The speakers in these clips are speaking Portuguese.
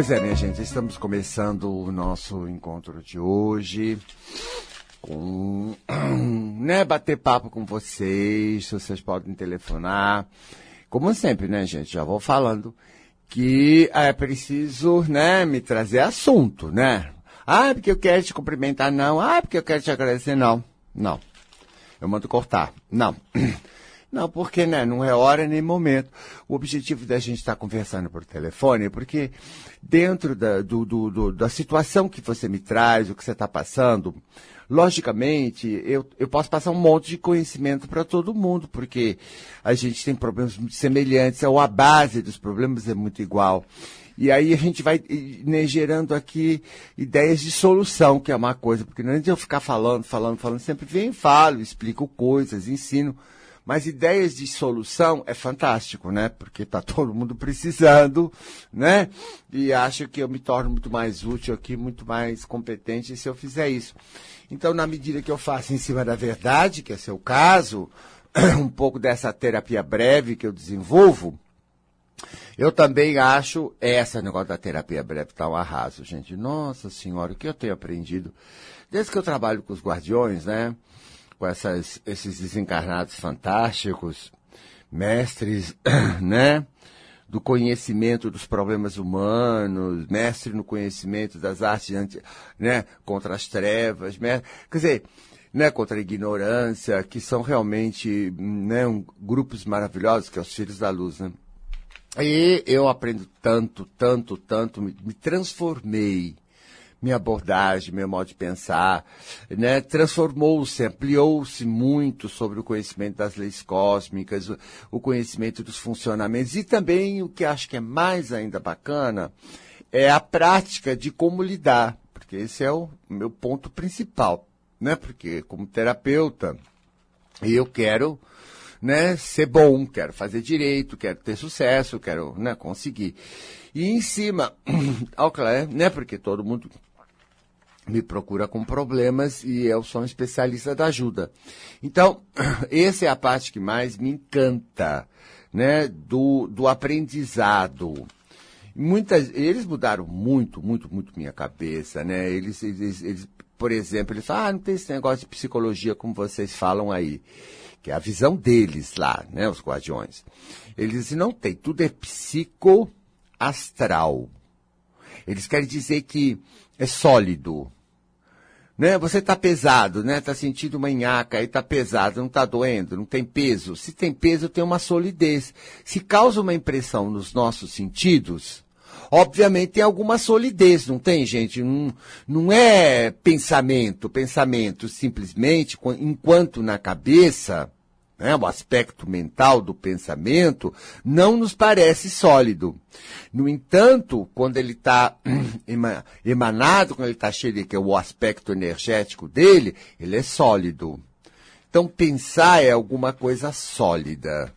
Pois é, minha gente, estamos começando o nosso encontro de hoje com, né, bater papo com vocês, vocês podem telefonar. Como sempre, né, gente, já vou falando que é preciso, né, me trazer assunto, né? Ah, porque eu quero te cumprimentar, não. Ah, porque eu quero te agradecer, não. Não. Eu mando cortar. Não. Não, porque né, não é hora nem momento. O objetivo da gente estar conversando por telefone é porque dentro da, do, do, do, da situação que você me traz, o que você está passando, logicamente, eu, eu posso passar um monte de conhecimento para todo mundo, porque a gente tem problemas muito semelhantes, ou a base dos problemas é muito igual. E aí a gente vai né, gerando aqui ideias de solução, que é uma coisa, porque não é de eu ficar falando, falando, falando, sempre vem, falo, explico coisas, ensino. Mas ideias de solução é fantástico, né? Porque está todo mundo precisando, né? E acho que eu me torno muito mais útil aqui, muito mais competente se eu fizer isso. Então, na medida que eu faço em cima da verdade, que é seu caso, um pouco dessa terapia breve que eu desenvolvo, eu também acho essa negócio da terapia breve tá um arraso, gente. Nossa senhora, o que eu tenho aprendido desde que eu trabalho com os guardiões, né? Com essas, esses desencarnados fantásticos, mestres, né? Do conhecimento dos problemas humanos, mestre no conhecimento das artes anti, né? contra as trevas, quer dizer, né? contra a ignorância, que são realmente né? Um, grupos maravilhosos, que é os Filhos da Luz. Né? E eu aprendo tanto, tanto, tanto, me, me transformei minha abordagem, meu modo de pensar, né? transformou-se, ampliou-se muito sobre o conhecimento das leis cósmicas, o, conhecimento dos funcionamentos e também o que acho que é mais ainda bacana é a prática de como lidar, porque esse é o meu ponto principal, né? Porque como terapeuta eu quero né, ser bom, quero fazer direito, quero ter sucesso, quero né, conseguir. E em cima, né, porque todo mundo me procura com problemas e eu sou um especialista da ajuda. Então, essa é a parte que mais me encanta, né, do, do aprendizado. Muitas, eles mudaram muito, muito, muito minha cabeça, né? Eles, eles, eles por exemplo, eles falam, ah, não tem esse negócio de psicologia como vocês falam aí, que é a visão deles lá, né, os guardiões. Eles dizem, não tem, tudo é psicoastral. Eles querem dizer que é sólido, né? Você está pesado, né? Está sentindo uma nhaca, aí está pesado, não está doendo, não tem peso. Se tem peso, tem uma solidez. Se causa uma impressão nos nossos sentidos, obviamente tem alguma solidez, não tem, gente? Não, não é pensamento, pensamento simplesmente, enquanto na cabeça, né, o aspecto mental do pensamento, não nos parece sólido. No entanto, quando ele está emanado, quando ele está cheio que é o aspecto energético dele, ele é sólido. Então, pensar é alguma coisa sólida.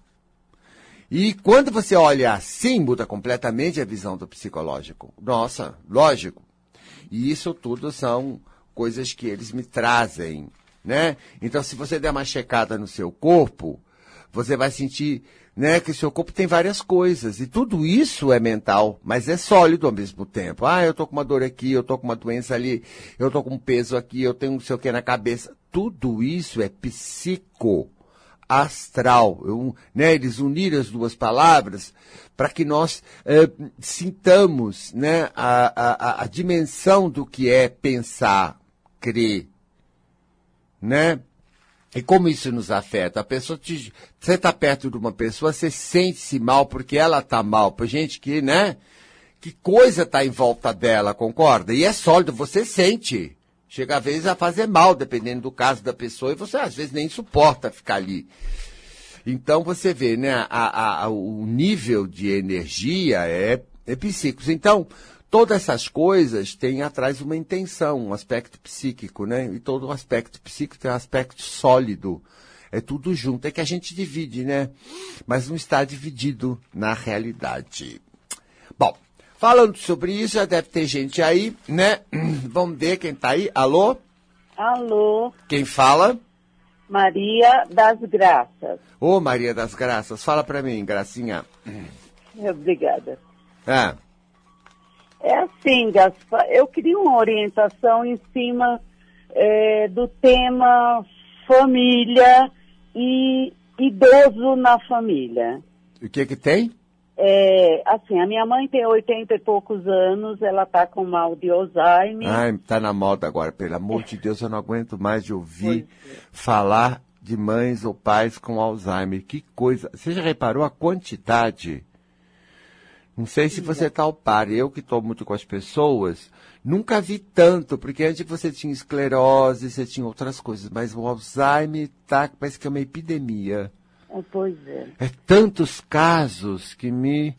E quando você olha assim, muda completamente a visão do psicológico. Nossa, lógico. E isso tudo são coisas que eles me trazem né? Então, se você der uma checada no seu corpo, você vai sentir, né, que o seu corpo tem várias coisas e tudo isso é mental, mas é sólido ao mesmo tempo. Ah, eu tô com uma dor aqui, eu tô com uma doença ali, eu tô com um peso aqui, eu tenho não sei o que na cabeça. Tudo isso é psico astral. Eu, né, eles uniram as duas palavras para que nós eh, sintamos né, a, a, a dimensão do que é pensar, crer, né? E como isso nos afeta? A pessoa te, você está perto de uma pessoa, você sente-se mal porque ela está mal. Por gente que, né? Que coisa está em volta dela, concorda? E é sólido, você sente. Chega às vezes a fazer mal, dependendo do caso da pessoa, e você às vezes nem suporta ficar ali. Então você vê, né? A, a, a, o nível de energia é, é psíquico. Então, todas essas coisas têm atrás uma intenção, um aspecto psíquico, né? E todo aspecto psíquico tem um aspecto sólido. É tudo junto. É que a gente divide, né? Mas não está dividido na realidade. Bom, falando sobre isso, já deve ter gente aí, né? Vamos ver quem está aí. Alô? Alô? Quem fala? Maria das Graças. Ô, Maria das Graças, fala para mim, Gracinha. Obrigada. Ah. É assim, Gaspar, eu queria uma orientação em cima é, do tema família e idoso na família. O que que tem? É, assim, a minha mãe tem 80 e poucos anos, ela tá com mal de Alzheimer. Ai, tá na moda agora, pelo amor de Deus, eu não aguento mais de ouvir Pois é. falar de mães ou pais com Alzheimer. Que coisa. Você já reparou a quantidade? Não sei se você tá ao par. Eu que estou muito com as pessoas, nunca vi tanto, porque antes você tinha esclerose, você tinha outras coisas, mas o Alzheimer tá, parece que é uma epidemia. É, Pois é. É tantos casos que me.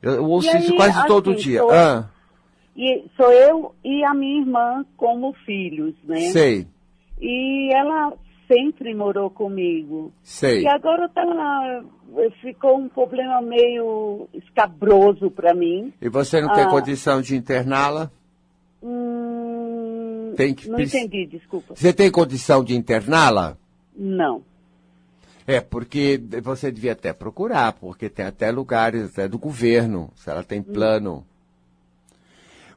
Eu, ouço E isso aí, quase assim, todo dia. tô- Ah, E sou eu e a minha irmã como filhos, né? sei, E ela sempre morou comigo. sei. E agora tá, ficou um problema meio escabroso para mim. E você não tem Ah. condição de interná-la? Hum, Tem que não entendi, desculpa. Você tem condição de interná-la? Não. É, porque você devia até procurar, porque tem até lugares até do governo, se ela tem plano.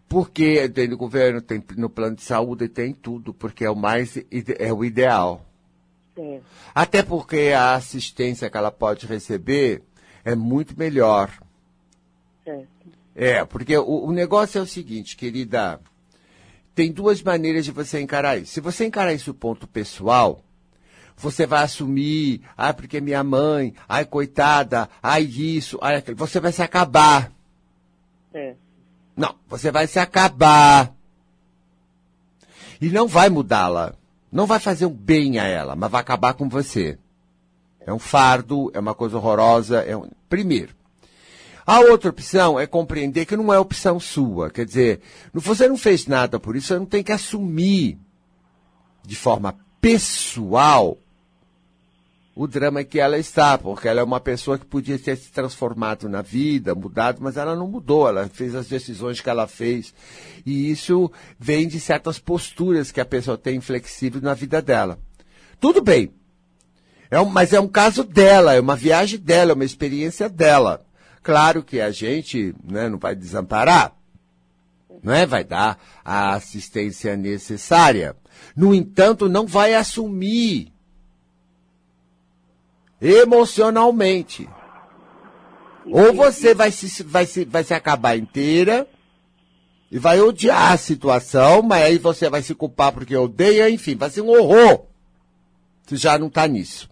Porque tem no governo, tem no plano de saúde, tem tudo, porque é o mais é o ideal. Certo. Até porque a assistência que ela pode receber é muito melhor. certo. É, porque o, o negócio é o seguinte, querida. Tem duas maneiras de você encarar isso. Se você encarar isso ponto pessoal, você vai assumir, ah, porque minha mãe, ai, coitada, ai, isso, ai, aquilo. Você vai se acabar. certo. Não, você vai se acabar. E não vai mudá-la. Não vai fazer um bem a ela, mas vai acabar com você. É um fardo, é uma coisa horrorosa. É um... Primeiro. A outra opção é compreender que não é opção sua. Quer dizer, você não fez nada por isso, você não tem que assumir de forma pessoal o drama que ela está, porque ela é uma pessoa que podia ter se transformado na vida, mudado, mas ela não mudou, ela fez as decisões que ela fez. E isso vem de certas posturas que a pessoa tem inflexível na vida dela. Tudo bem. É um, mas é um caso dela, é uma viagem dela, é uma experiência dela. Claro que a gente né, não vai desamparar, não é? Vai dar a assistência necessária. No entanto, não vai assumir emocionalmente. Ou você vai se, vai, se, vai se acabar inteira e vai odiar a situação, mas aí você vai se culpar porque odeia, enfim, vai ser um horror. Você já não está nisso.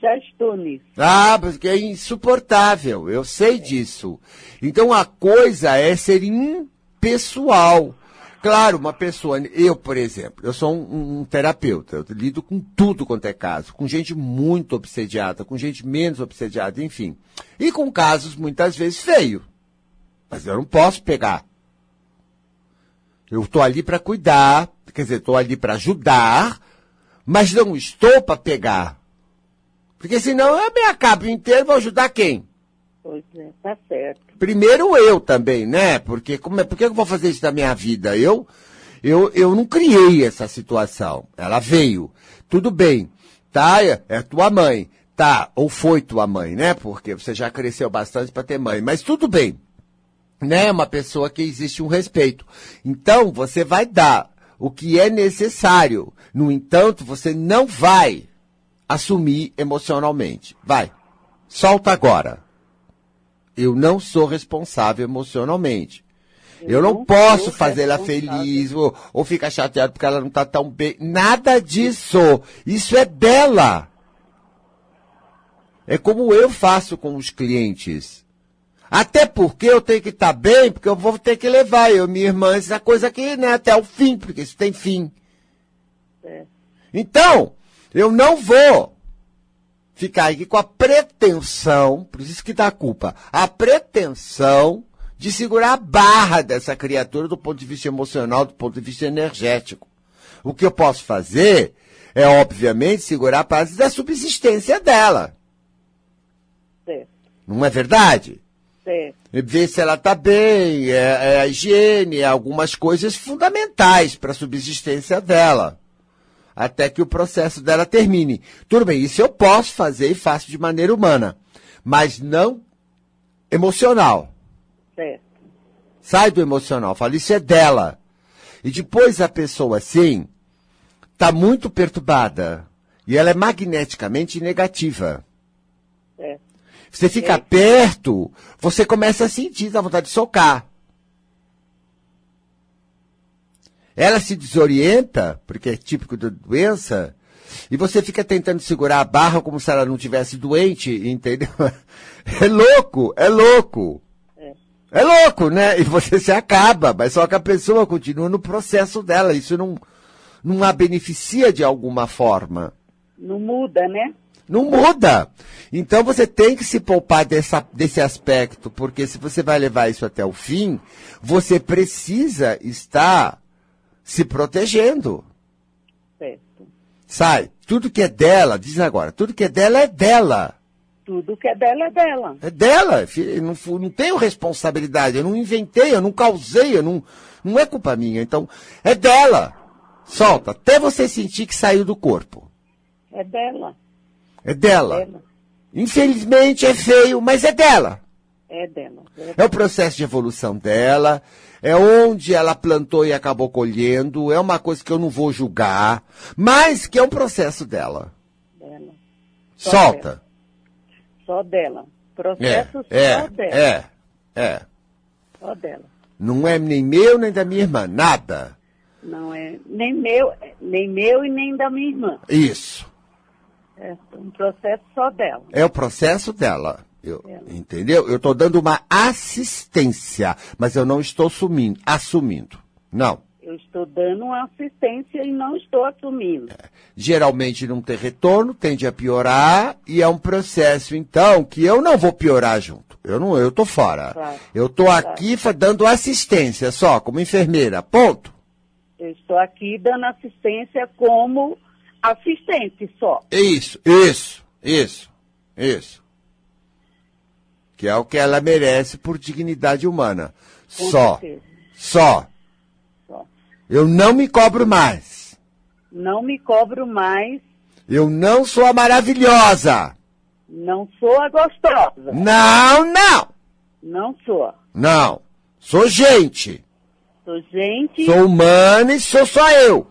Já estou nisso. Ah, porque é insuportável, eu sei disso. Então a coisa é ser impessoal. Claro, uma pessoa, eu, por exemplo, eu sou um, um terapeuta, eu lido com tudo quanto é caso, com gente muito obsediada, com gente menos obsediada, enfim. E com casos muitas vezes feios. Mas eu não posso pegar. Eu estou ali para cuidar, quer dizer, estou ali para ajudar, mas não estou para pegar. Porque senão eu me acabo inteiro, vou ajudar quem? Pois é, tá certo. Primeiro eu também, né? Porque como é, por que eu vou fazer isso na minha vida? Eu, eu, eu não criei essa situação. Ela veio. Tudo bem. Tá? É, é tua mãe. Tá. Ou foi tua mãe, né? Porque você já cresceu bastante para ter mãe. Mas tudo bem. Né? É uma pessoa que existe um respeito. Então, você vai dar o que é necessário. No entanto, você não vai assumir emocionalmente. Vai. Solta agora. Eu não sou responsável emocionalmente. Eu, não, não posso fazer ela feliz ou, ou ficar chateado porque ela não está tão bem. Nada disso. Isso é dela. É como eu faço com os clientes. Até porque eu tenho que estar bem, porque eu vou ter que levar eu, minha irmã, essa coisa aqui, né, até o fim, porque isso tem fim. certo. Então, eu não vou ficar aqui com a pretensão, por isso que dá culpa, a pretensão de segurar a barra dessa criatura do ponto de vista emocional, do ponto de vista energético. O que eu posso fazer é, obviamente, segurar a base da subsistência dela. Certo. Não é verdade? Certo. ver se ela está bem, é, é a higiene, é algumas coisas fundamentais para a subsistência dela. Até que o processo dela termine. Tudo bem, isso eu posso fazer e faço de maneira humana, mas não emocional. Certo. Sai do emocional. Fala, isso é dela. E depois a pessoa, assim, tá muito perturbada. E ela é magneticamente negativa. É. Você fica É. perto, você começa a sentir a vontade de socar. Ela se desorienta, porque é típico da doença, e você fica tentando segurar a barra como se ela não tivesse doente, entendeu? É louco, é louco. É. É louco, né? E você se acaba, mas só que a pessoa continua no processo dela. Isso não, não a beneficia de alguma forma. Não muda, né? Não muda. Então você tem que se poupar dessa, desse aspecto, porque se você vai levar isso até o fim, você precisa estar se protegendo. Certo. Sai. Tudo que é dela, diz agora, tudo que é dela é dela. Tudo que é dela é dela. É dela. filho, Não, não tenho responsabilidade. Eu não inventei, eu não causei, eu não, não é culpa minha. Então, é dela. Solta. Até você sentir que saiu do corpo. É dela. É dela. Dela. Infelizmente é feio, mas é dela. É dela. É o processo de evolução dela, é onde ela plantou e acabou colhendo, é uma coisa que eu não vou julgar, mas que é um processo dela. dela. Só Solta. Só dela. É, Processo só é, dela. é, é. Só dela. Não é nem meu nem da minha irmã, nada. Não é nem meu, nem meu e nem da minha irmã. Isso. É um processo só dela. É o processo dela. Eu, Dela. entendeu? Eu estou dando uma assistência, mas eu não estou sumindo, assumindo. Não. Eu estou dando uma assistência e não estou assumindo. geralmente não tem retorno, tende a piorar e é um processo então que eu não vou piorar junto. Eu não, eu tô fora. Claro. Eu tô aqui fa- dando assistência só, como enfermeira. Ponto. Eu estou aqui dando assistência como assistente só. Isso, isso, isso, isso. Que é o que ela merece por dignidade humana. Com Só, certeza. só. Só. Eu não me cobro mais. Não me cobro mais, Eu não sou a maravilhosa. não sou a gostosa. Não, não, Não sou. não. Sou gente. Sou gente Sou humana e sou só eu.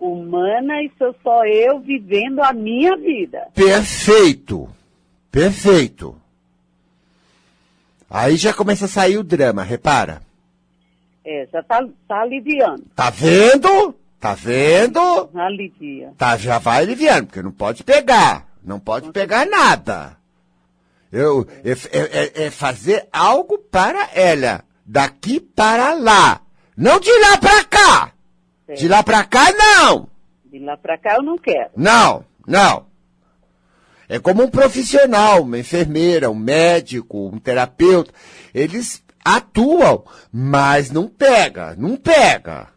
humana e sou só eu vivendo a minha vida. Perfeito. Perfeito. Aí já começa a sair o drama, repara. É, já tá, tá aliviando. Tá vendo? Tá vendo? Alivia. Tá, já vai aliviando, porque não pode pegar. Não pode pegar nada. Eu, é, é- é fazer algo para ela. Daqui para lá. Não de lá para cá. De lá para cá, não. De lá pra cá eu não quero. Não, não. É como um profissional, uma enfermeira, um médico, um terapeuta. Eles atuam, mas não pega, não pega.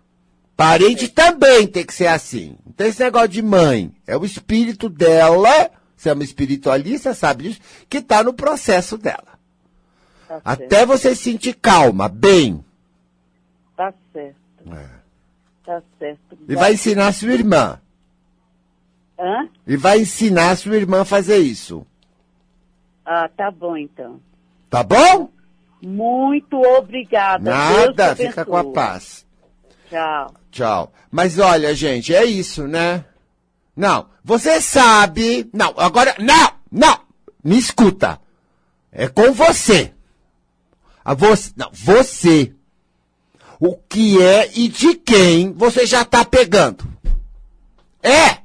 Parente também tem que ser assim. Não tem esse negócio de mãe. É o espírito dela, você é uma espiritualista, sabe disso, que está no processo dela. Tá. Até você se sentir calma, bem. Tá certo. Tá certo. E vai ensinar a sua irmã. Hã? E vai ensinar a sua irmã a fazer isso. Ah, tá bom então. Tá bom? Muito obrigada. Nada, fica com a paz. Tchau. Tchau. Mas olha, gente, é isso, né? Não, você sabe. Não, agora. Não, não! Me escuta. É com você. A você. Não, você. O que é e de quem você já tá pegando. É!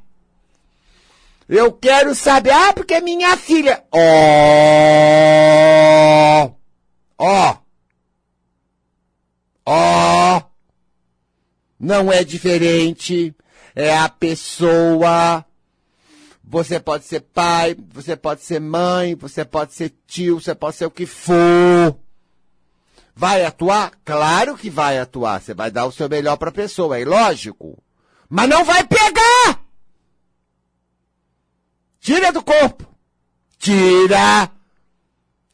Eu quero saber. Ah, porque é minha filha. Ó! Ó! Ó! Não é diferente. É a pessoa. Você pode ser pai, você pode ser mãe, você pode ser tio, você pode ser o que for. Vai atuar? Claro que vai atuar. Você vai dar o seu melhor para a pessoa, é lógico. Mas não vai pegar! Tira do corpo! Tira!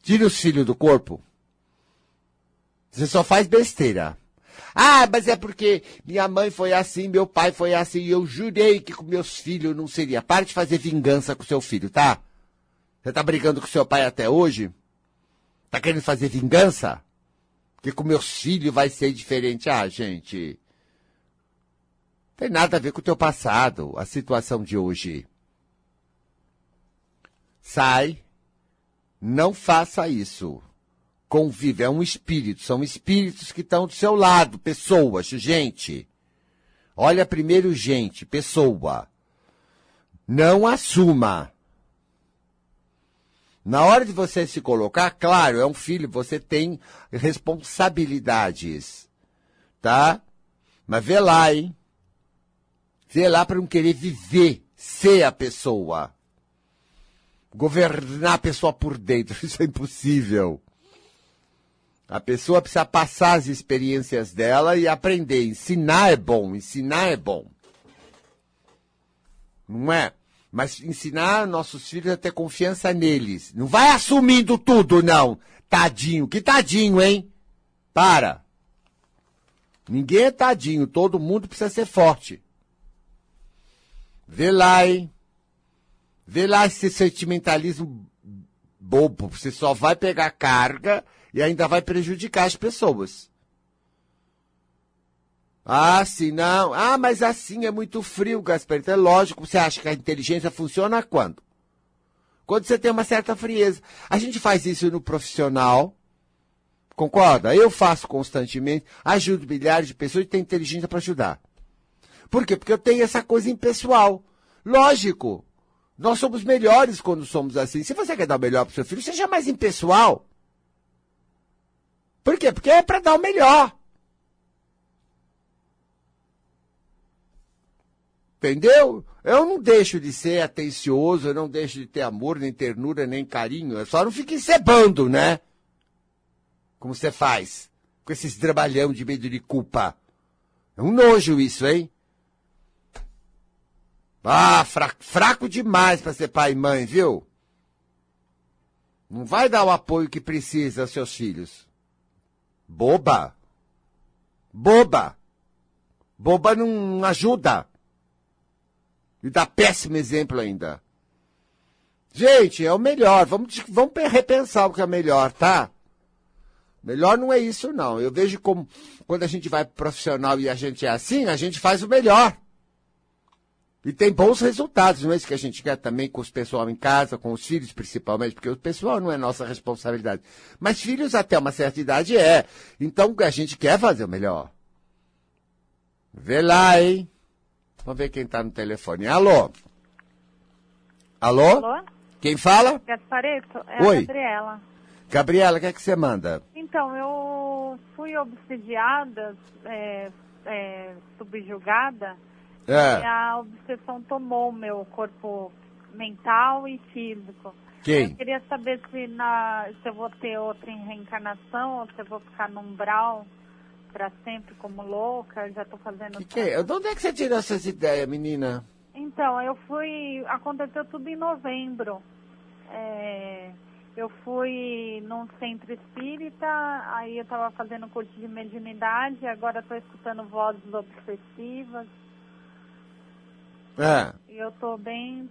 Tira os filhos do corpo. Você só faz besteira. Ah, mas é porque minha mãe foi assim, meu pai foi assim, e eu jurei que com meus filhos não seria. Para de fazer vingança com seu filho, tá? Você tá brigando com seu pai até hoje? Tá querendo fazer vingança? que com meus filhos vai ser diferente. Ah, gente. Tem nada a ver com o teu passado, a situação de hoje. Sai, não faça isso. Convive, é um espírito, são espíritos que estão do seu lado, pessoas, gente. Olha primeiro, gente, pessoa. Não assuma. Na hora de você se colocar, claro, é um filho, você tem responsabilidades. Tá? Mas vê lá, hein? Vê lá para não querer viver, ser a pessoa. Governar a pessoa por dentro, isso é impossível. A pessoa precisa passar as experiências dela e aprender. Ensinar é bom, ensinar é bom. Não é? Mas ensinar nossos filhos a ter confiança neles. Não vai assumindo tudo, não. Tadinho. Que tadinho, hein? Para. Ninguém é tadinho. Todo mundo precisa ser forte. Vê lá, hein? Vê lá esse sentimentalismo bobo. Você só vai pegar carga e ainda vai prejudicar as pessoas. Ah, sim, não. Ah, mas assim é muito frio, Gasperito. É lógico, você acha que a inteligência funciona quando? Quando você tem uma certa frieza. A gente faz isso no profissional, concorda? Eu faço constantemente, ajudo milhares de pessoas e tenho inteligência para ajudar. Por quê? Porque eu tenho essa coisa impessoal. Lógico, nós somos melhores quando somos assim. Se você quer dar o melhor para o seu filho, seja mais impessoal. Por quê? Porque é para dar o melhor. Entendeu? Eu não deixo de ser atencioso, eu não deixo de ter amor, nem ternura, nem carinho. Eu só não fico encebando, né? Como você faz. Com esses trabalhão de medo de culpa. É um nojo isso, hein? Ah, fraco, fraco demais para ser pai e mãe, viu? Não vai dar o apoio que precisa aos seus filhos. Boba. Boba. Boba não ajuda. E dá péssimo exemplo ainda. Gente, é o melhor. Vamos, vamos repensar o que é melhor, tá? Melhor não é isso, não. Eu vejo como quando a gente vai pro profissional e a gente é assim, a gente faz o melhor. E tem bons resultados, não é isso que a gente quer também com os pessoal em casa, com os filhos principalmente, porque o pessoal não é nossa responsabilidade. Mas filhos até uma certa idade é. Então a gente quer fazer o melhor. Vê lá, hein? Vamos ver quem está no telefone. Alô? Alô? Alô? Quem fala? Gaspareto? É Oi. a Gabriela. Gabriela, o que é que você manda? Então, eu fui obsidiada, é, é, subjugada, É. a obsessão tomou o meu corpo mental e físico. Eu Quem? queria saber se, na, se eu vou ter outra reencarnação ou se eu vou ficar num umbral para sempre como louca. Eu já estou fazendo. Que que é? De onde é que você tirou essas ideias, menina? Então, eu fui. Aconteceu tudo em novembro. É, eu fui num centro espírita, aí eu estava fazendo curso de mediunidade, agora estou escutando vozes obsessivas É. e eu estou bem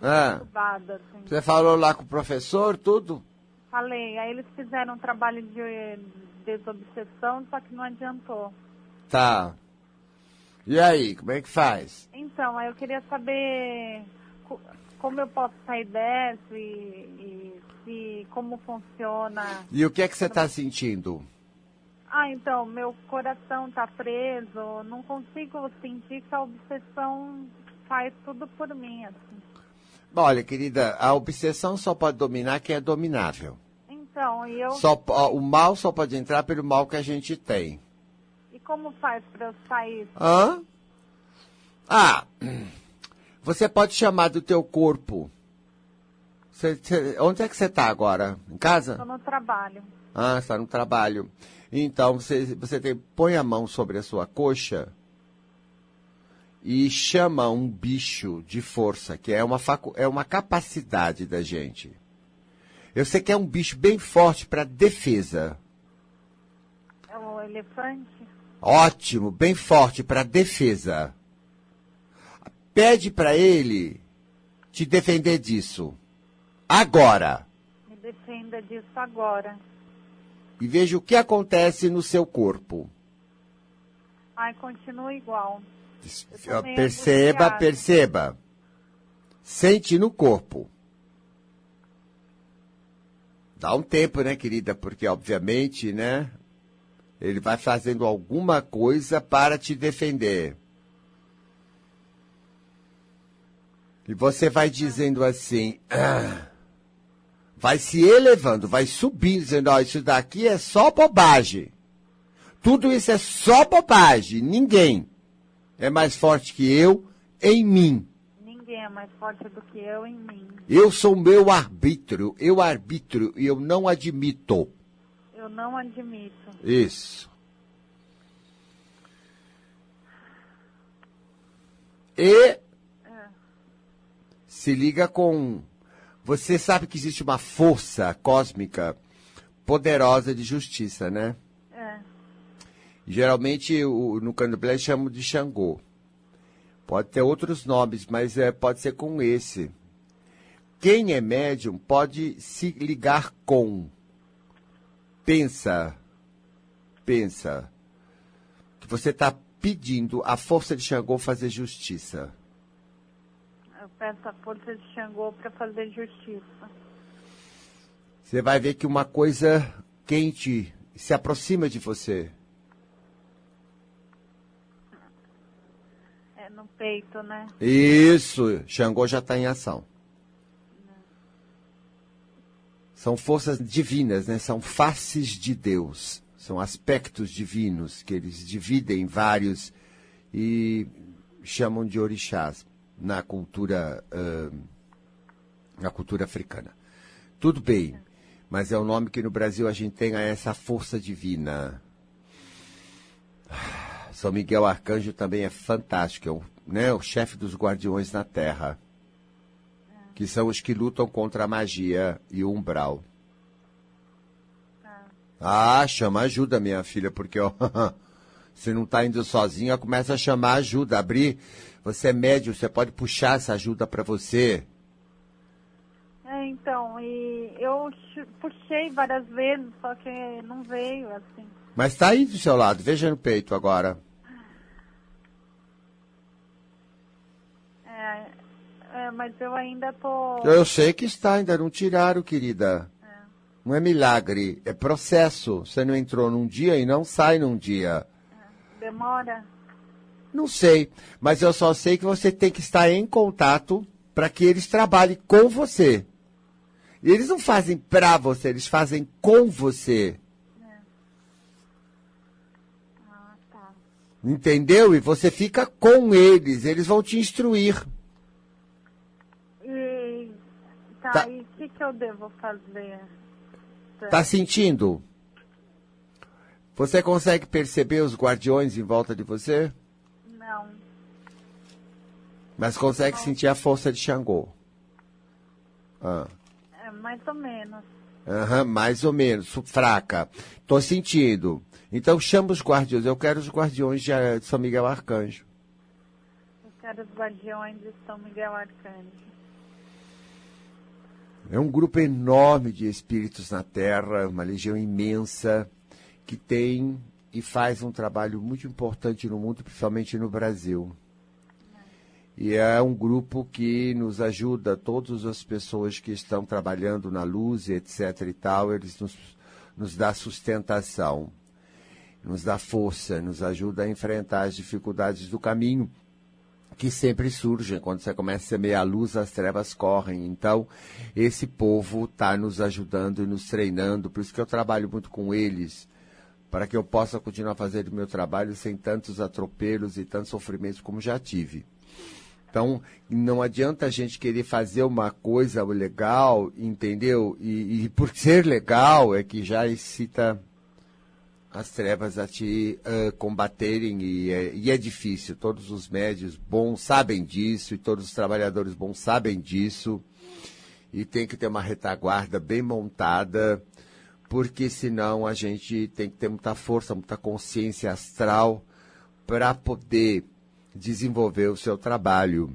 É. perturbada. Assim. Você falou lá com o professor, tudo? Falei, aí eles fizeram um trabalho de desobsessão, só que não adiantou. Tá. E aí, como é que faz? Então, aí eu queria saber co- como eu posso sair dessa e, e se, como funciona. E o que é que você está sentindo? Ah, então, meu coração tá preso, não consigo sentir que a obsessão faz tudo por mim, assim. Olha, querida, a obsessão só pode dominar quem é dominável. Então, e eu. Só, o mal só pode entrar pelo mal que a gente tem. E como faz pra eu sair? Hã? Ah, você pode chamar do teu corpo. Você- você- onde é que você está agora? Em casa? Tô no trabalho. Ah, está no trabalho. Então, você, você tem, põe a mão sobre a sua coxa e chama um bicho de força, que é uma, facu, é uma capacidade da gente. Eu sei que é um bicho bem forte para defesa. É o elefante? Ótimo, bem forte para defesa. Pede para ele te defender disso. Agora. Me defenda disso agora. E veja o que acontece no seu corpo. Ai, continua igual. Perceba, perceba. Sente no corpo. Dá um tempo, né, querida? Porque, obviamente, né? Ele vai fazendo alguma coisa para te defender. E você vai dizendo assim. Ah, vai se elevando, vai subindo, dizendo: ó, isso daqui é só bobagem. Tudo isso é só bobagem. Ninguém é mais forte que eu em mim. Ninguém é mais forte do que eu em mim. Eu sou meu arbítrio. Eu arbítrio e eu não admito. Eu não admito. Isso. E é. se liga com. Você sabe que existe uma força cósmica poderosa de justiça, né? É. Geralmente o, no candomblé chamam de Xangô. Pode ter outros nomes, mas é, pode ser com esse. Quem é médium pode se ligar com. Pensa, pensa, que você está pedindo a força de Xangô fazer justiça. Eu peço a força de Xangô para fazer justiça. Você vai ver que uma coisa quente se aproxima de você. É no peito, né? Isso, Xangô já está em ação. São forças divinas, né? São faces de Deus. São aspectos divinos que eles dividem em vários e chamam de orixás na cultura uh, na cultura africana. Tudo bem, mas é o nome que no Brasil a gente tem a essa força divina. São Miguel Arcanjo também é fantástico, é o, né, o chefe dos guardiões na Terra, que são os que lutam contra a magia e o umbral. Ah, chama ajuda, minha filha, porque ó, você não está indo sozinha, começa a chamar ajuda, abrir. Você é médio, você pode puxar essa ajuda para você. É, então, e eu puxei várias vezes, só que não veio, assim. Mas está aí do seu lado, veja no peito agora. É, é, mas eu ainda tô. Eu sei que está, ainda não tiraram, querida. Não é milagre, é processo. Você não entrou num dia e não sai num dia. Demora? Não sei, mas eu só sei que você tem que estar em contato para que eles trabalhem com você. E eles não fazem para você, eles fazem com você. É. Ah, tá. Entendeu? E você fica com eles, eles vão te instruir. E tá, tá. e o que, que eu devo fazer? Tá sentindo? Você consegue perceber os guardiões em volta de você? Não. Mas consegue Não. sentir a força de Xangô? Ah. É, mais ou menos. Aham, mais ou menos, fraca. Tô sentindo. Então chama os guardiões. Eu quero os guardiões de São Miguel Arcanjo. Eu quero os guardiões de São Miguel Arcanjo. É um grupo enorme de espíritos na Terra, uma legião imensa, que tem e faz um trabalho muito importante no mundo, principalmente no Brasil. E é um grupo que nos ajuda, todas as pessoas que estão trabalhando na luz, etc. e tal, eles nos, nos dá sustentação, nos dá força, nos ajuda a enfrentar as dificuldades do caminho que sempre surgem. Quando você começa a semear a luz, as trevas correm. Então, esse povo está nos ajudando e nos treinando. Por isso que eu trabalho muito com eles, para que eu possa continuar fazendo o meu trabalho sem tantos atropelos e tantos sofrimentos como já tive. Então, não adianta a gente querer fazer uma coisa legal, entendeu? E, e por ser legal é que já excita as trevas a te uh, combaterem e é, e é difícil. Todos os médios bons sabem disso e todos os trabalhadores bons sabem disso. E tem que ter uma retaguarda bem montada, porque senão a gente tem que ter muita força, muita consciência astral para poder desenvolver o seu trabalho.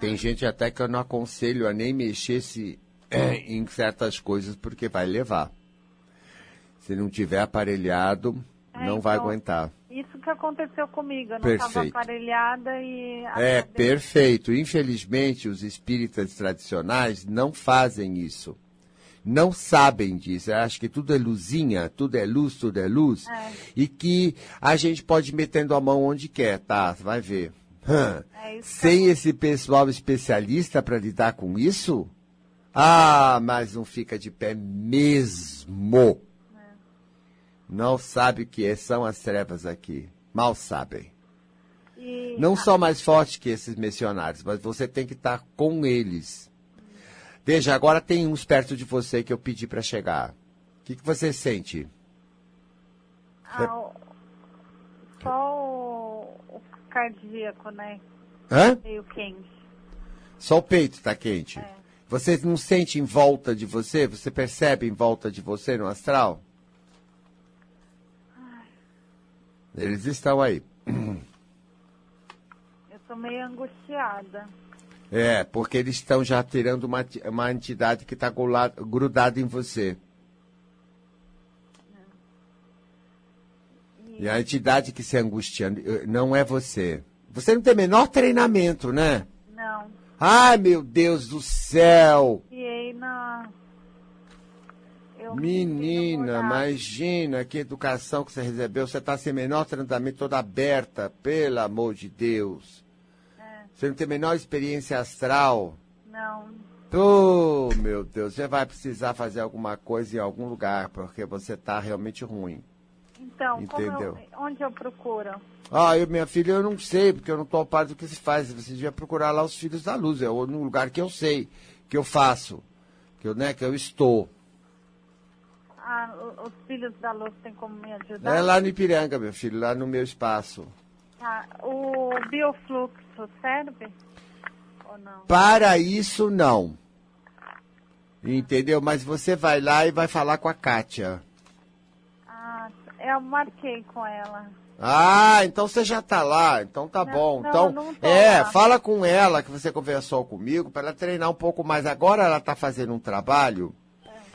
Tem gente até que eu não aconselho a nem mexer se, em certas coisas, porque vai levar. Se não tiver aparelhado, É, não vai então, aguentar. Isso que aconteceu comigo. Eu não estava aparelhada e. É, perfeito. Infelizmente, os espíritas tradicionais não fazem isso. Não sabem disso. Acho que tudo é luzinha, tudo é luz, tudo é luz. É. E que a gente pode ir metendo a mão onde quer, tá? Vai ver. É Sem esse pessoal especialista para lidar com isso? Ah, mas não fica de pé mesmo. Não sabe o que é- são as trevas aqui. Mal sabem. E- Não só mais forte que esses missionários, mas você tem que estar com eles. Veja, agora tem uns perto de você que eu pedi para chegar. O que, que você sente? Ah, o- só o, o cardíaco, né? Hã? Meio quente. Só o peito está quente. É. Você não sente em volta de você? Você percebe em volta de você no astral? Eles estão aí. Eu tô meio angustiada. É, porque eles estão já tirando uma, uma entidade que está grudada em você. E a entidade que se angustia eh, não é você. Você não tem menor treinamento, né? Não. Ai, meu Deus do céu! E aí na. Eu Menina, imagina que educação que você recebeu. Você está sem menor treinamento, toda aberta, pelo amor de Deus. Você não tem menor experiência astral. Não. Oh, meu Deus, você vai precisar fazer alguma coisa em algum lugar, porque você está realmente ruim. Então, como eu- Entendeu. onde eu procuro? Ah, eu, minha filha, eu não sei, porque eu não estou par do que se faz. Você devia procurar lá os filhos da luz, é no lugar que eu sei, que eu faço, que eu, né, que eu estou. Ah, os filhos da luz têm como me ajudar? É lá no Ipiranga, meu filho, lá no meu espaço. Tá. O biofluxo serve? Ou não? Para isso, não. Entendeu? Mas você vai lá e vai falar com a Kátia. Ah, eu marquei com ela. Ah, então você já tá lá, então tá Não, bom. não, então, não é, lá. fala com ela que você conversou comigo para ela treinar um pouco mais. Agora ela tá fazendo um trabalho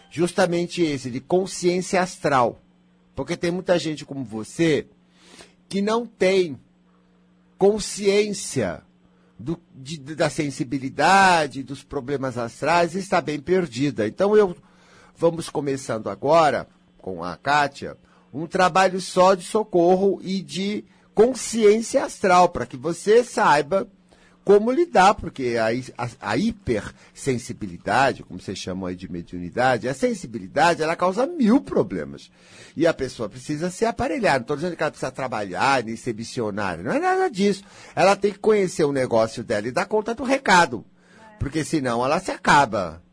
justamente esse de consciência astral. Porque tem muita gente como você que não tem consciência do- de- da sensibilidade, dos problemas astrais está bem perdida. Então eu vamos começando agora com a Kátia um trabalho só de socorro e de consciência astral para que você saiba como lidar, porque a, a, a hipersensibilidade, como vocês chamam aí de mediunidade, a sensibilidade, ela causa mil problemas. E a pessoa precisa se aparelhar. Não estou dizendo que ela precisa trabalhar, nem ser missionária. Não é nada disso. Ela tem que conhecer o negócio dela e dar conta do recado. Porque senão ela se acaba.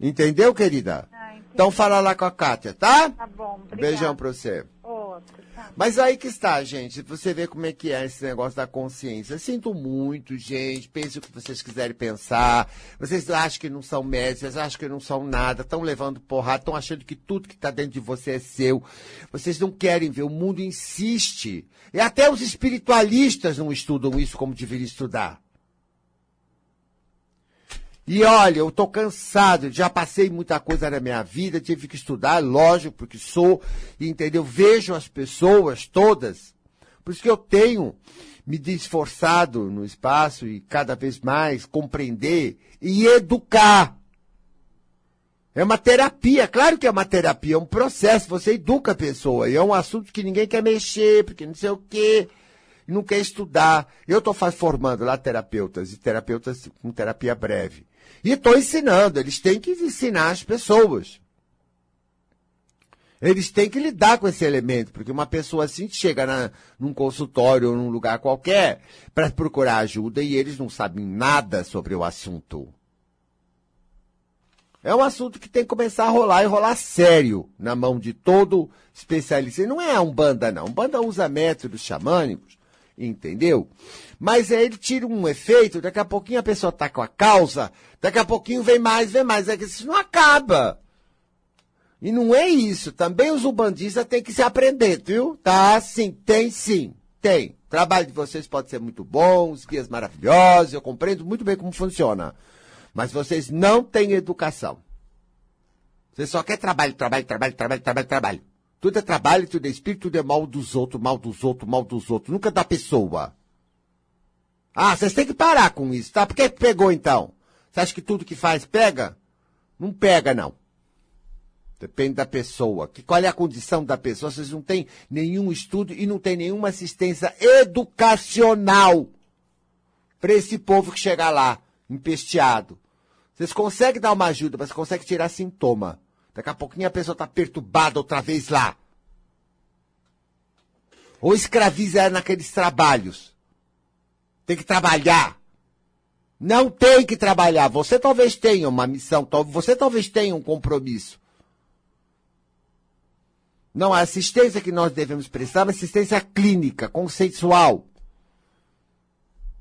Entendeu, querida? Ah. Então fala lá com a Kátia, tá? Tá bom, obrigada. Beijão pra você. Outro, tá. Mas aí que está, gente. Você vê como é que é esse negócio da consciência. Sinto muito, gente. Pense o que vocês quiserem pensar. Vocês acham que não são médicos, acham que não são nada, estão levando porrada, estão achando que tudo que está dentro de você é seu. Vocês não querem ver, o mundo insiste. E até os espiritualistas não estudam isso como deveriam estudar. E olha, eu tô cansado, já passei muita coisa na minha vida, tive que estudar, lógico, porque sou, entendeu? Vejo as pessoas todas. Por isso que eu tenho me esforçado no espaço e cada vez mais compreender e educar. É uma terapia, claro que é uma terapia, é um processo, você educa a pessoa, e é um assunto que ninguém quer mexer, porque não sei o quê, não quer estudar. Eu estou formando lá terapeutas, e terapeutas com terapia breve. E estou ensinando, eles têm que ensinar as pessoas. Eles têm que lidar com esse elemento, porque uma pessoa assim chega na, num consultório ou num lugar qualquer para procurar ajuda e eles não sabem nada sobre o assunto. É um assunto que tem que começar a rolar e rolar sério na mão de todo especialista. E não é a Umbanda, não. Umbanda usa métodos xamânicos, entendeu? Mas aí ele tira um efeito, daqui a pouquinho a pessoa está com a causa, daqui a pouquinho vem mais, vem mais. É que isso não acaba. E não é isso. Também os umbandistas têm que se aprender, viu? Tá, sim, tem sim, tem. O trabalho de vocês pode ser muito bom, os guias maravilhosos, eu compreendo muito bem como funciona. Mas vocês não têm educação. Você só quer trabalho, trabalho, trabalho, trabalho, trabalho, trabalho. Tudo é trabalho, tudo é espírito, tudo é mal dos outros, mal dos outros, mal dos outros. Nunca da pessoa. Ah, vocês têm que parar com isso, tá? Por que pegou então? Você acha que tudo que faz pega? Não pega, não. Depende da pessoa. Que, qual é a condição da pessoa? Vocês não têm nenhum estudo e não têm nenhuma assistência educacional para esse povo que chega lá, empesteado. Vocês conseguem dar uma ajuda, mas conseguem tirar sintoma. Daqui a pouquinho a pessoa está perturbada outra vez lá. Ou escraviza ela naqueles trabalhos. Tem que trabalhar. Não tem que trabalhar. Você talvez tenha uma missão, você talvez tenha um compromisso. Não, a assistência que nós devemos prestar é uma assistência clínica, conceitual.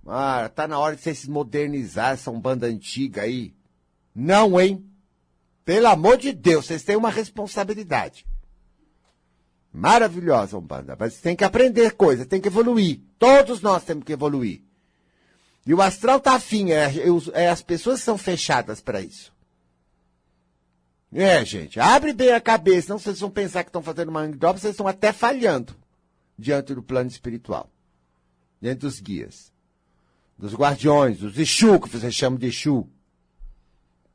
Ah, tá na hora de vocês se modernizar, essa banda antiga aí. Não, hein? Pelo amor de Deus, vocês têm uma responsabilidade. Maravilhosa, Umbanda. Mas tem que aprender coisa, tem que evoluir. Todos nós temos que evoluir. E o astral tá afim, é, é as pessoas são fechadas para isso. É, gente, abre bem a cabeça, senão vocês vão pensar que estão fazendo uma mangue vocês estão até falhando diante do plano espiritual, diante dos guias, dos guardiões, dos Exu, que vocês chamam de Exu.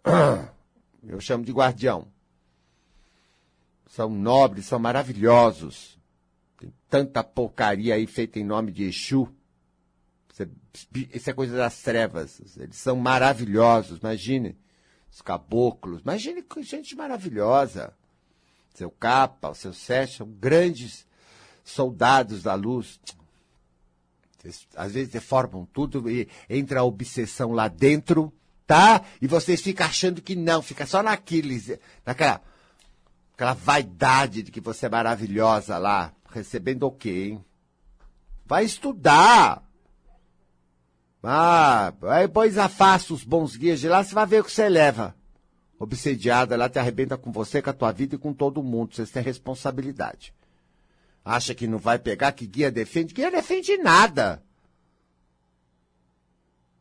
Eu chamo de guardião. São nobres, são maravilhosos. Tem tanta porcaria aí feita em nome de Exu. Isso é, coisa das trevas. Eles são maravilhosos, imagine os caboclos. Imagine gente maravilhosa. Seu capa, o seu sete, são grandes soldados da luz. Às vezes deformam tudo e entra a obsessão lá dentro, tá? E vocês ficam achando que não, fica só naqueles, naquela aquela vaidade de que você é maravilhosa lá, recebendo o quê, hein? Vai estudar. Ah, aí depois afasta os bons guias de lá, você vai ver o que você leva. Obsediada, ela te arrebenta com você, com a tua vida e com todo mundo. Vocês têm responsabilidade. Acha que não vai pegar, que guia defende? Guia defende nada.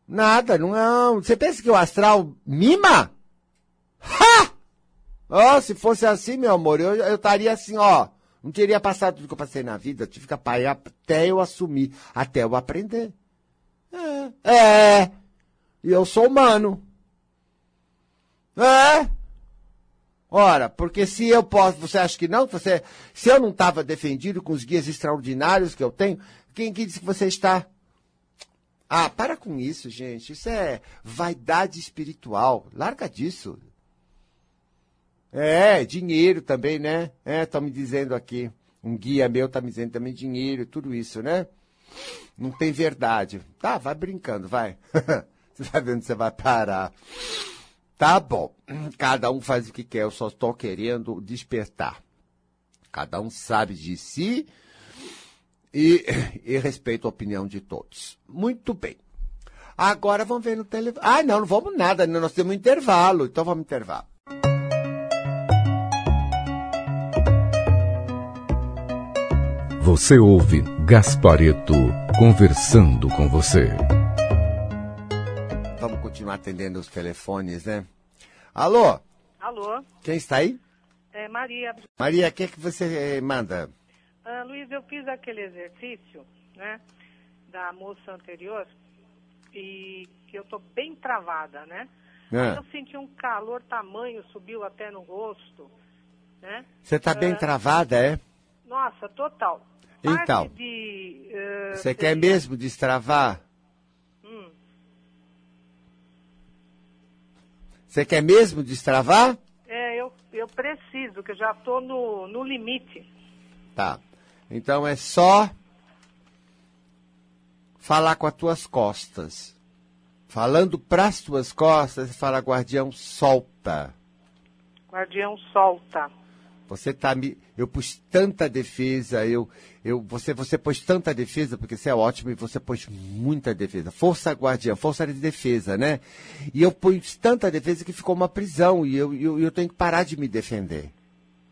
Nada, não. Você pensa que o astral mima? Ha! Oh, se fosse assim, meu amor, eu, eu estaria assim, ó. Não teria passado tudo que eu passei na vida. Tive que apanhar até eu assumir, até eu aprender. É. É. E eu sou humano. É. Ora, porque se eu posso, você acha que não? Você, se eu não estava defendido com os guias extraordinários que eu tenho, quem que disse que você está? Ah, para com isso, gente. Isso é vaidade espiritual. Larga disso. É, dinheiro também, né? É, estão me dizendo aqui. Um guia meu está me dizendo também dinheiro, tudo isso, né? Não tem verdade. Tá, vai brincando, vai. você vai vendo você vai parar. Tá bom. Cada um faz o que quer, eu só estou querendo despertar. Cada um sabe de si e, e respeito a opinião de todos. Muito bem. Agora vamos ver no telefone. Ah, não, não vamos nada, nós temos um intervalo, então vamos intervalo. Você ouve Gaspareto conversando com você. Vamos continuar atendendo os telefones, né? Alô? Alô? Quem está aí? É Maria. Maria, o que, é que você eh, manda? Ah, Luiz, eu fiz aquele exercício, né, da moça anterior e que eu tô bem travada, né? É. Eu senti um calor tamanho, subiu até no rosto, né? Você está bem ah, travada, é? Nossa, total. Então, de, uh, você quer mesmo destravar? Hum. Você quer mesmo destravar? É, eu, eu preciso, que eu já estou no, no limite. Tá. Então é só falar com as tuas costas. Falando para as tuas costas, fala, guardião, solta. Guardião, solta. Você tá me. Eu pus tanta defesa, eu, eu, você, você pôs tanta defesa, porque você é ótimo e você pôs muita defesa. Força guardiã, força de defesa, né? E eu pus tanta defesa que ficou uma prisão e eu, eu, eu tenho que parar de me defender.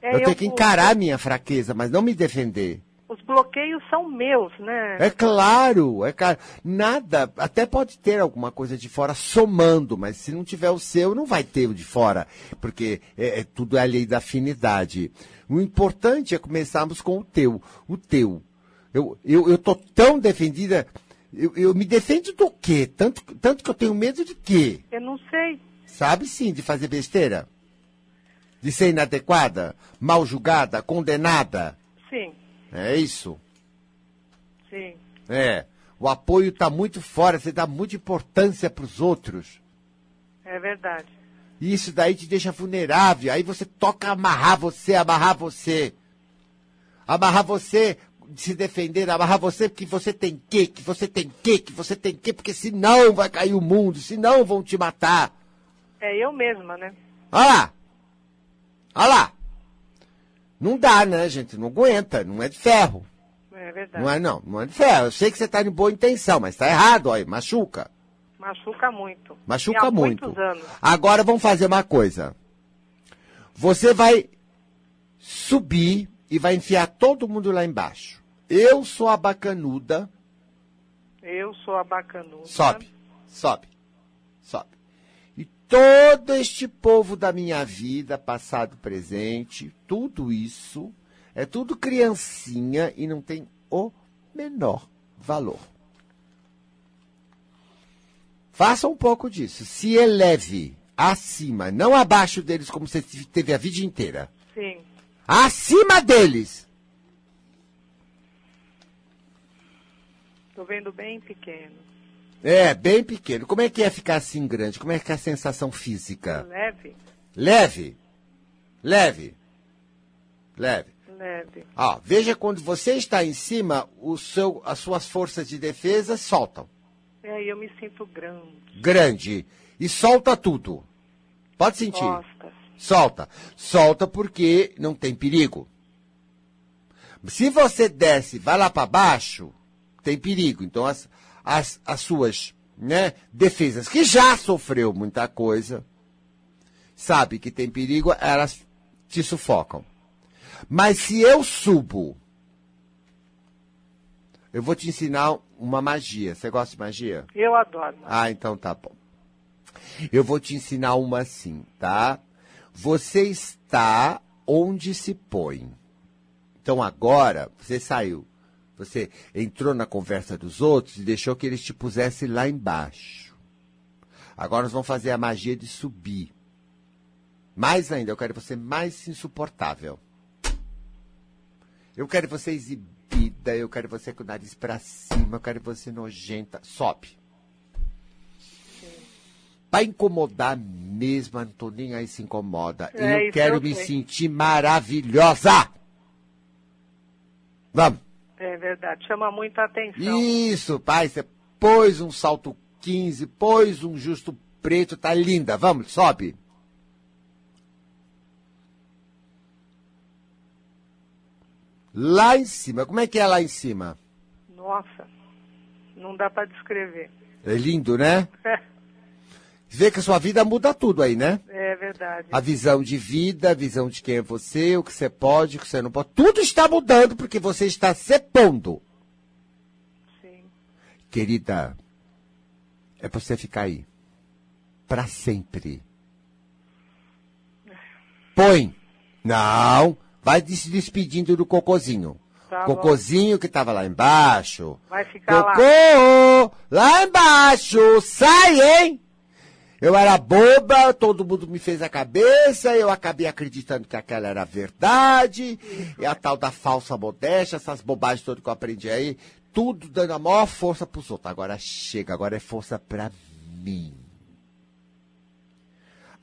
É, eu, eu tenho que encarar a minha fraqueza, mas não me defender. Os bloqueios são meus, né? É claro, é claro. Nada, até pode ter alguma coisa de fora somando, mas se não tiver o seu, não vai ter o de fora, porque é, é tudo é a lei da afinidade. O importante é começarmos com o teu, o teu. Eu, eu, eu tô tão defendida, eu, eu me defendo do quê? Tanto, tanto que eu tenho medo de quê? Eu não sei. Sabe sim, de fazer besteira? De ser inadequada, mal julgada, condenada. É isso? Sim. É. O apoio está muito fora, você dá muita importância para os outros. É verdade. Isso daí te deixa vulnerável. Aí você toca amarrar você, amarrar você. Amarrar você, se defender, amarrar você porque você tem que, que você tem que, que você tem que, porque senão vai cair o mundo, senão vão te matar. É eu mesma, né? Olha lá. Olha lá. Não dá, né, gente? Não aguenta, não é de ferro. É verdade. Não é, não, não é de ferro. Eu sei que você está em boa intenção, mas está errado, aí, machuca. Machuca muito. Machuca há muito. muitos anos. Agora vamos fazer uma coisa. Você vai subir e vai enfiar todo mundo lá embaixo. Eu sou a bacanuda. Eu sou a bacanuda. Sobe, sobe, sobe. Todo este povo da minha vida, passado, presente, tudo isso, é tudo criancinha e não tem o menor valor. Faça um pouco disso. Se eleve acima, não abaixo deles como você teve a vida inteira. Sim. Acima deles. Tô vendo bem pequeno. É, bem pequeno. Como é que é ficar assim grande? Como é que é a sensação física? Leve? Leve. Leve. Leve. Leve. Ó, veja quando você está em cima, o seu, as suas forças de defesa soltam. É, eu me sinto grande. Grande. E solta tudo. Pode sentir. Costas. Solta. Solta porque não tem perigo. Se você desce, vai lá para baixo, tem perigo. Então as, as, as suas né, defesas, que já sofreu muita coisa, sabe que tem perigo, elas te sufocam. Mas se eu subo, eu vou te ensinar uma magia. Você gosta de magia? Eu adoro. Ah, então tá bom. Eu vou te ensinar uma assim, tá? Você está onde se põe. Então agora, você saiu. Você entrou na conversa dos outros e deixou que eles te pusessem lá embaixo. Agora nós vamos fazer a magia de subir. Mais ainda, eu quero você mais insuportável. Eu quero você exibida, eu quero você com o nariz pra cima, eu quero você nojenta. Sobe. Pra incomodar mesmo, a não nem aí se incomoda. É, eu quero me sei. sentir maravilhosa. Vamos. É verdade. Chama muita atenção. Isso, pai, você pôs um salto 15, pôs um justo preto, tá linda. Vamos, sobe. Lá em cima, como é que é lá em cima? Nossa. Não dá para descrever. É lindo, né? Vê que a sua vida muda tudo aí, né? É verdade. A visão de vida, a visão de quem é você, o que você pode, o que você não pode. Tudo está mudando porque você está se pondo. Sim. Querida, é pra você ficar aí. Pra sempre. Põe. Não. Vai se despedindo do cocozinho. Tá bom. cocozinho que tava lá embaixo. Vai ficar lá. Cocô! Lá embaixo! Sai, hein? Eu era boba, todo mundo me fez a cabeça, eu acabei acreditando que aquela era a verdade, e a tal da falsa modéstia, essas bobagens todas que eu aprendi aí, tudo dando a maior força pros outros. Agora chega, agora é força pra mim.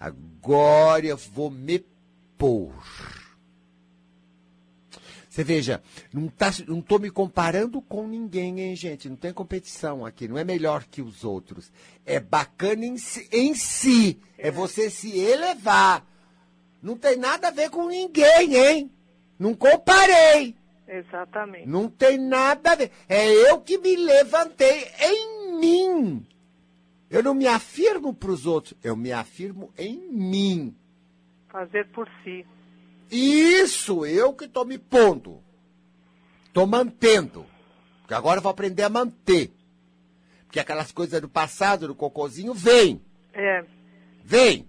Agora eu vou me pôr. Você veja, não, tá, não tô me comparando com ninguém, hein, gente? Não tem competição aqui, não é melhor que os outros. É bacana em si, em si. É você se elevar. Não tem nada a ver com ninguém, hein? Não comparei. Exatamente. Não tem nada a ver. É eu que me levantei em mim. Eu não me afirmo para os outros, eu me afirmo em mim. Fazer por si. Isso, eu que estou me pondo. Tô mantendo. Porque agora eu vou aprender a manter. Porque aquelas coisas do passado, do cocôzinho, vem. É. Vem.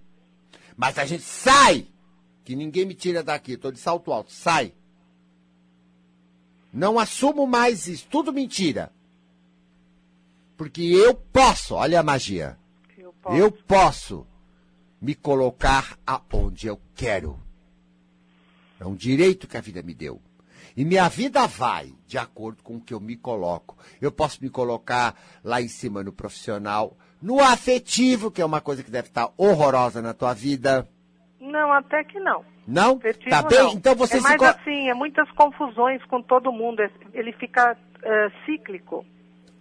Mas a gente sai. Que ninguém me tira daqui. Tô de salto alto. Sai. Não assumo mais isso. Tudo mentira. Porque eu posso. Olha a magia. Eu posso. Eu posso me colocar aonde eu quero. É um direito que a vida me deu. E minha vida vai de acordo com o que eu me coloco. Eu posso me colocar lá em cima no profissional, no afetivo, que é uma coisa que deve estar horrorosa na tua vida. Não, até que não. Não? Afetivo, tá bem? não. Então você é se mais co- assim, é muitas confusões com todo mundo. é- Ele fica eh, cíclico.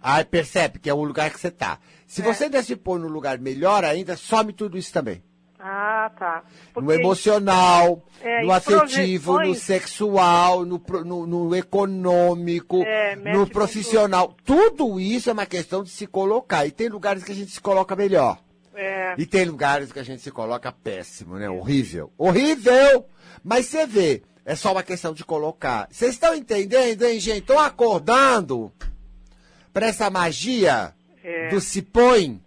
Aí percebe que é o lugar que você tá. Se É. você ainda se pôr no lugar melhor ainda, some tudo isso também. Ah, tá. no emocional, É, no afetivo, no sexual, no, no- no econômico, É, no profissional. Tudo isso é uma questão de se colocar. E tem lugares que a gente se coloca melhor. É, E tem lugares que a gente se coloca péssimo, né? Horrível. Horrível! Mas você vê, é só uma questão de colocar. Vocês estão entendendo, hein, gente? Estão acordando para essa magia É. do se põe?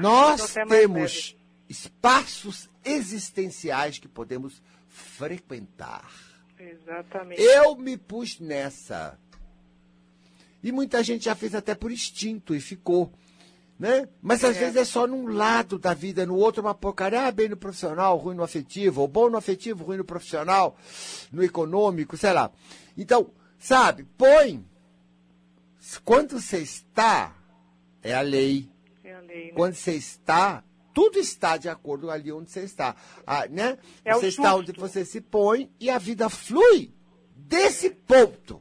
Nós mais temos espaços existenciais que podemos frequentar. exatamente. Eu me pus nessa. E muita gente já fez até por instinto e ficou. Né? Mas às É. vezes é só num lado da vida, no outro uma porcaria, ah, bem no profissional, ruim no afetivo, ou bom no afetivo, ruim no profissional, no econômico, sei lá. Então, sabe, põe. Quando você está, é a lei. É lei, né? Quando você está, tudo está de acordo ali onde você está. Ah, né? É você está justo. onde você se põe e a vida flui desse ponto.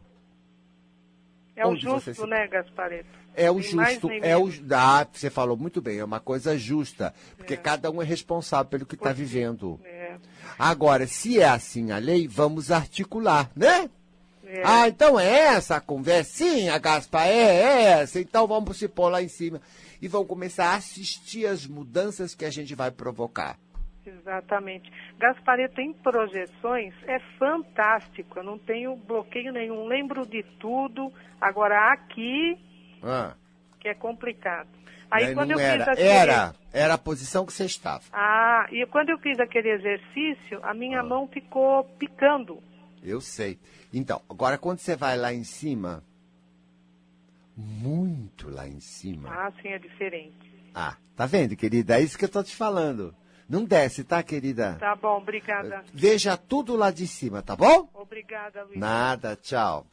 É o justo, né, Gaspareto? É o Nem justo, é o ah, você falou muito bem, é uma coisa justa, porque cada um é responsável pelo que está vivendo. É, Agora, se é assim a lei, vamos articular, né? é. Ah, então é essa a conversinha, Gaspa, é essa. Então vamos se pôr lá em cima e vamos começar a assistir as mudanças que a gente vai provocar. Exatamente. Gaspareto em projeções é fantástico. Eu não tenho bloqueio nenhum. Lembro de tudo. Agora aqui Ah, que é complicado. Aí daí quando não eu era, fiz aquele... era, era a posição que você estava. Ah, e quando eu fiz aquele exercício, a minha Ah. mão ficou picando. Eu sei. Então, agora quando você vai lá em cima, muito lá em cima. Ah, sim, é diferente. Ah, tá vendo, querida? É isso que eu tô te falando. Não desce, tá, querida? Tá bom, obrigada. Veja tudo lá de cima, tá bom? Obrigada, Luiz. Nada, tchau.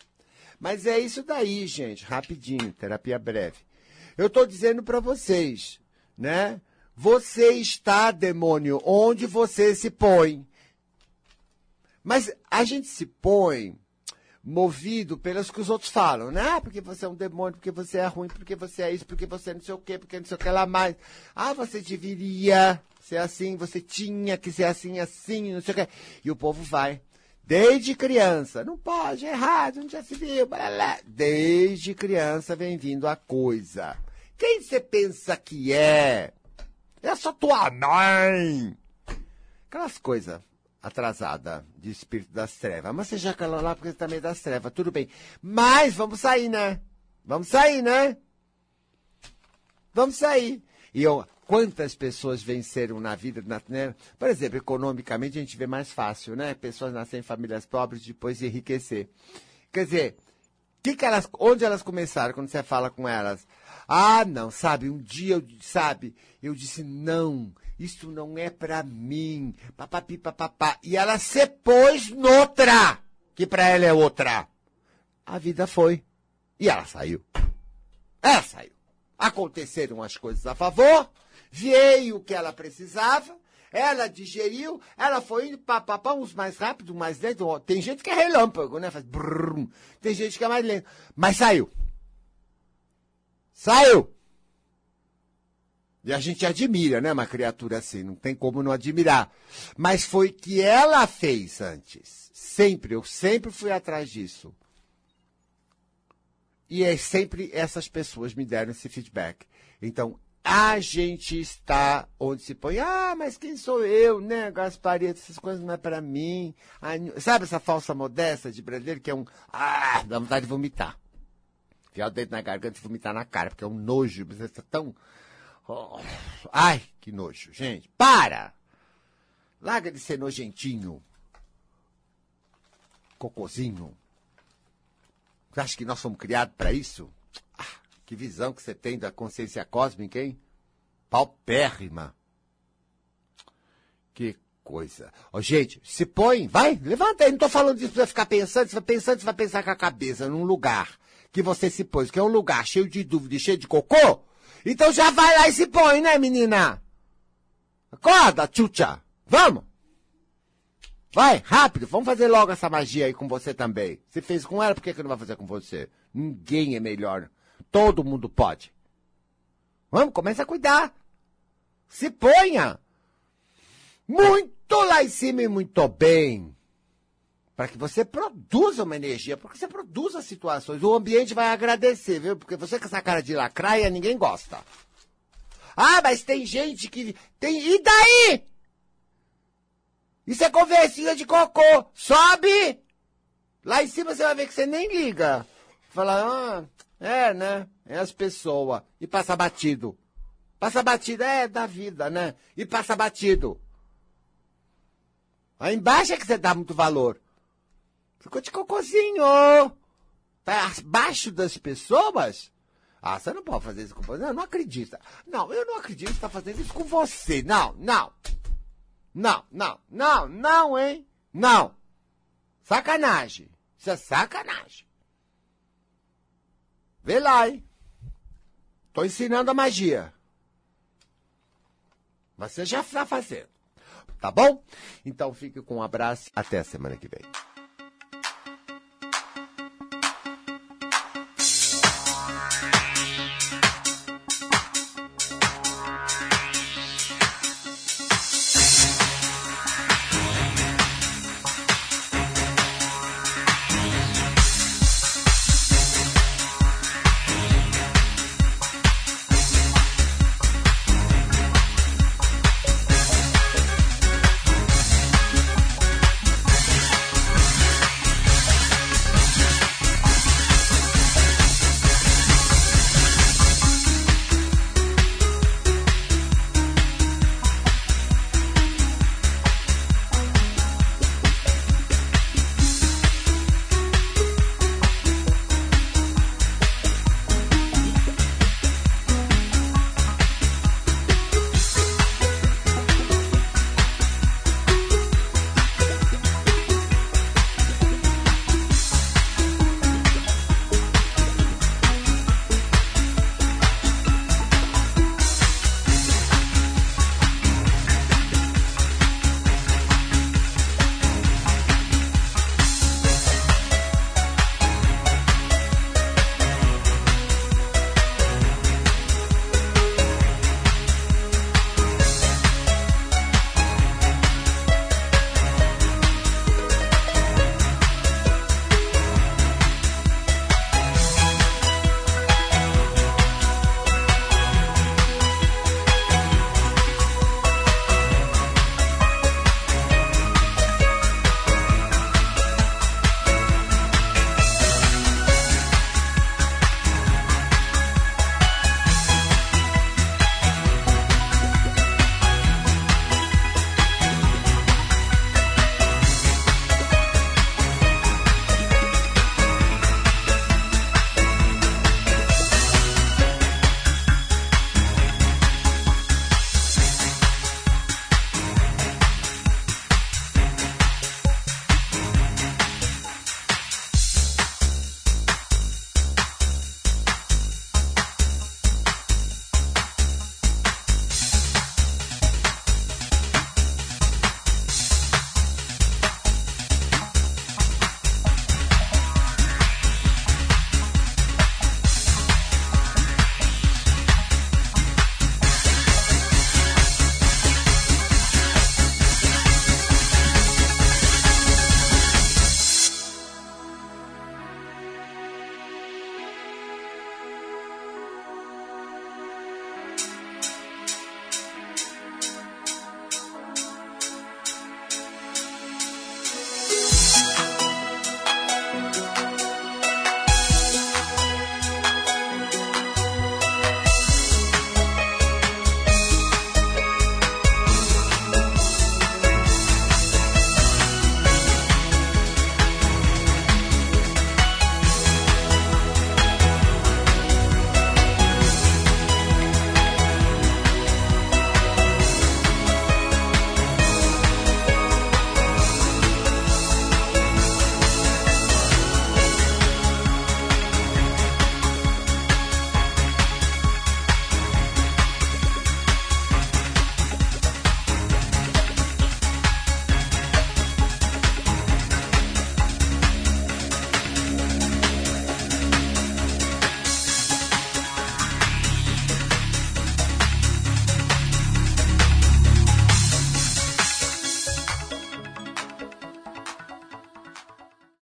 Mas é isso daí, gente, rapidinho, terapia breve. Eu tô dizendo para vocês, né? Você está, demônio, onde você se põe. Mas a gente se põe movido pelas que os outros falam, né? Ah, porque você é um demônio, porque você é ruim, porque você é isso, porque você é não sei o quê, porque não sei o que lá mais. Ah, você deveria ser assim, você tinha que ser assim, assim, não sei o quê. E o povo vai. Desde criança, não pode, é errado, não já se viu, blá. Desde criança vem vindo a coisa. Quem você pensa que é? É só tua mãe. Aquelas coisas atrasada de espírito das trevas. Mas você já calou lá porque você tá meio das trevas, tudo bem. Mas vamos sair, né? Vamos sair, né? Vamos sair. E eu, quantas pessoas venceram na vida, na, né? Por exemplo, economicamente a gente vê mais fácil, né? Pessoas nascem em famílias pobres depois de enriquecer. Quer dizer, que que elas, onde elas começaram quando você fala com elas? Ah, não, sabe, um dia eu, sabe, eu disse, não, isso não é pra mim, papapi, papapá. E ela se pôs noutra, que pra ela é outra. A vida foi. E ela saiu. Ela saiu. Aconteceram as coisas a favor, veio o que ela precisava, ela digeriu, ela foi indo papapá, uns mais rápido, mais lento. Tem gente que é relâmpago, né? Faz brum. Tem gente que é mais lento. Mas saiu. Saiu. E a gente admira, né? Uma criatura assim, não tem como não admirar. Mas foi que ela fez antes. Sempre, eu sempre fui atrás disso. E é sempre essas pessoas me deram esse feedback. Então, a gente está onde se põe, ah, mas quem sou eu, né, Gasparito, essas coisas não é para mim. sabe essa falsa modéstia de brasileiro que é um, ah, dá vontade de vomitar. Fiar o dedo na garganta e vomitar na cara, porque é um nojo, você está tão... Oh, ai, que nojo, gente, para! Larga de ser nojentinho. Cocozinho. Você acha que nós fomos criados para isso? Que visão que você tem da consciência cósmica, hein? Paupérrima. Que coisa. Oh, gente, se põe, vai, levanta aí. Não tô falando disso você ficar pensando. Você vai pensando, você vai pensar com a cabeça num lugar que você se pôs, que é um lugar cheio de dúvida, cheio de cocô. Então já vai lá e se põe, né, menina? Acorda, tchutcha. Vamos! Vai, rápido, vamos fazer logo essa magia aí com você também. Se fez com ela, por que, que não vai fazer com você? Ninguém é melhor Todo mundo pode. Vamos, começa a cuidar. Se ponha. Muito lá em cima e muito bem. Para que você produza uma energia, porque você produz as situações. O ambiente vai agradecer, viu? Porque você com essa cara de lacraia, ninguém gosta. Ah, mas tem gente que. Tem. E daí? Isso é conversinha de cocô. Sobe! Lá em cima você vai ver que você nem liga. Fala, ah, é, né? É as pessoas. E passa batido. Passa batido, é da vida, né? E passa batido. Aí embaixo é que você dá muito valor. Ficou de cocôzinho. Tá abaixo das pessoas? Ah, você não pode fazer isso com você. Não, não acredita. Não, eu não acredito que você tá fazendo isso com você. Não, não. Não, não, não, não, hein? Não. Sacanagem. Isso é sacanagem. Vê lá, hein? Tô ensinando a magia. Você já está fazendo. Tá bom? Então fique com um abraço. Até a semana que vem.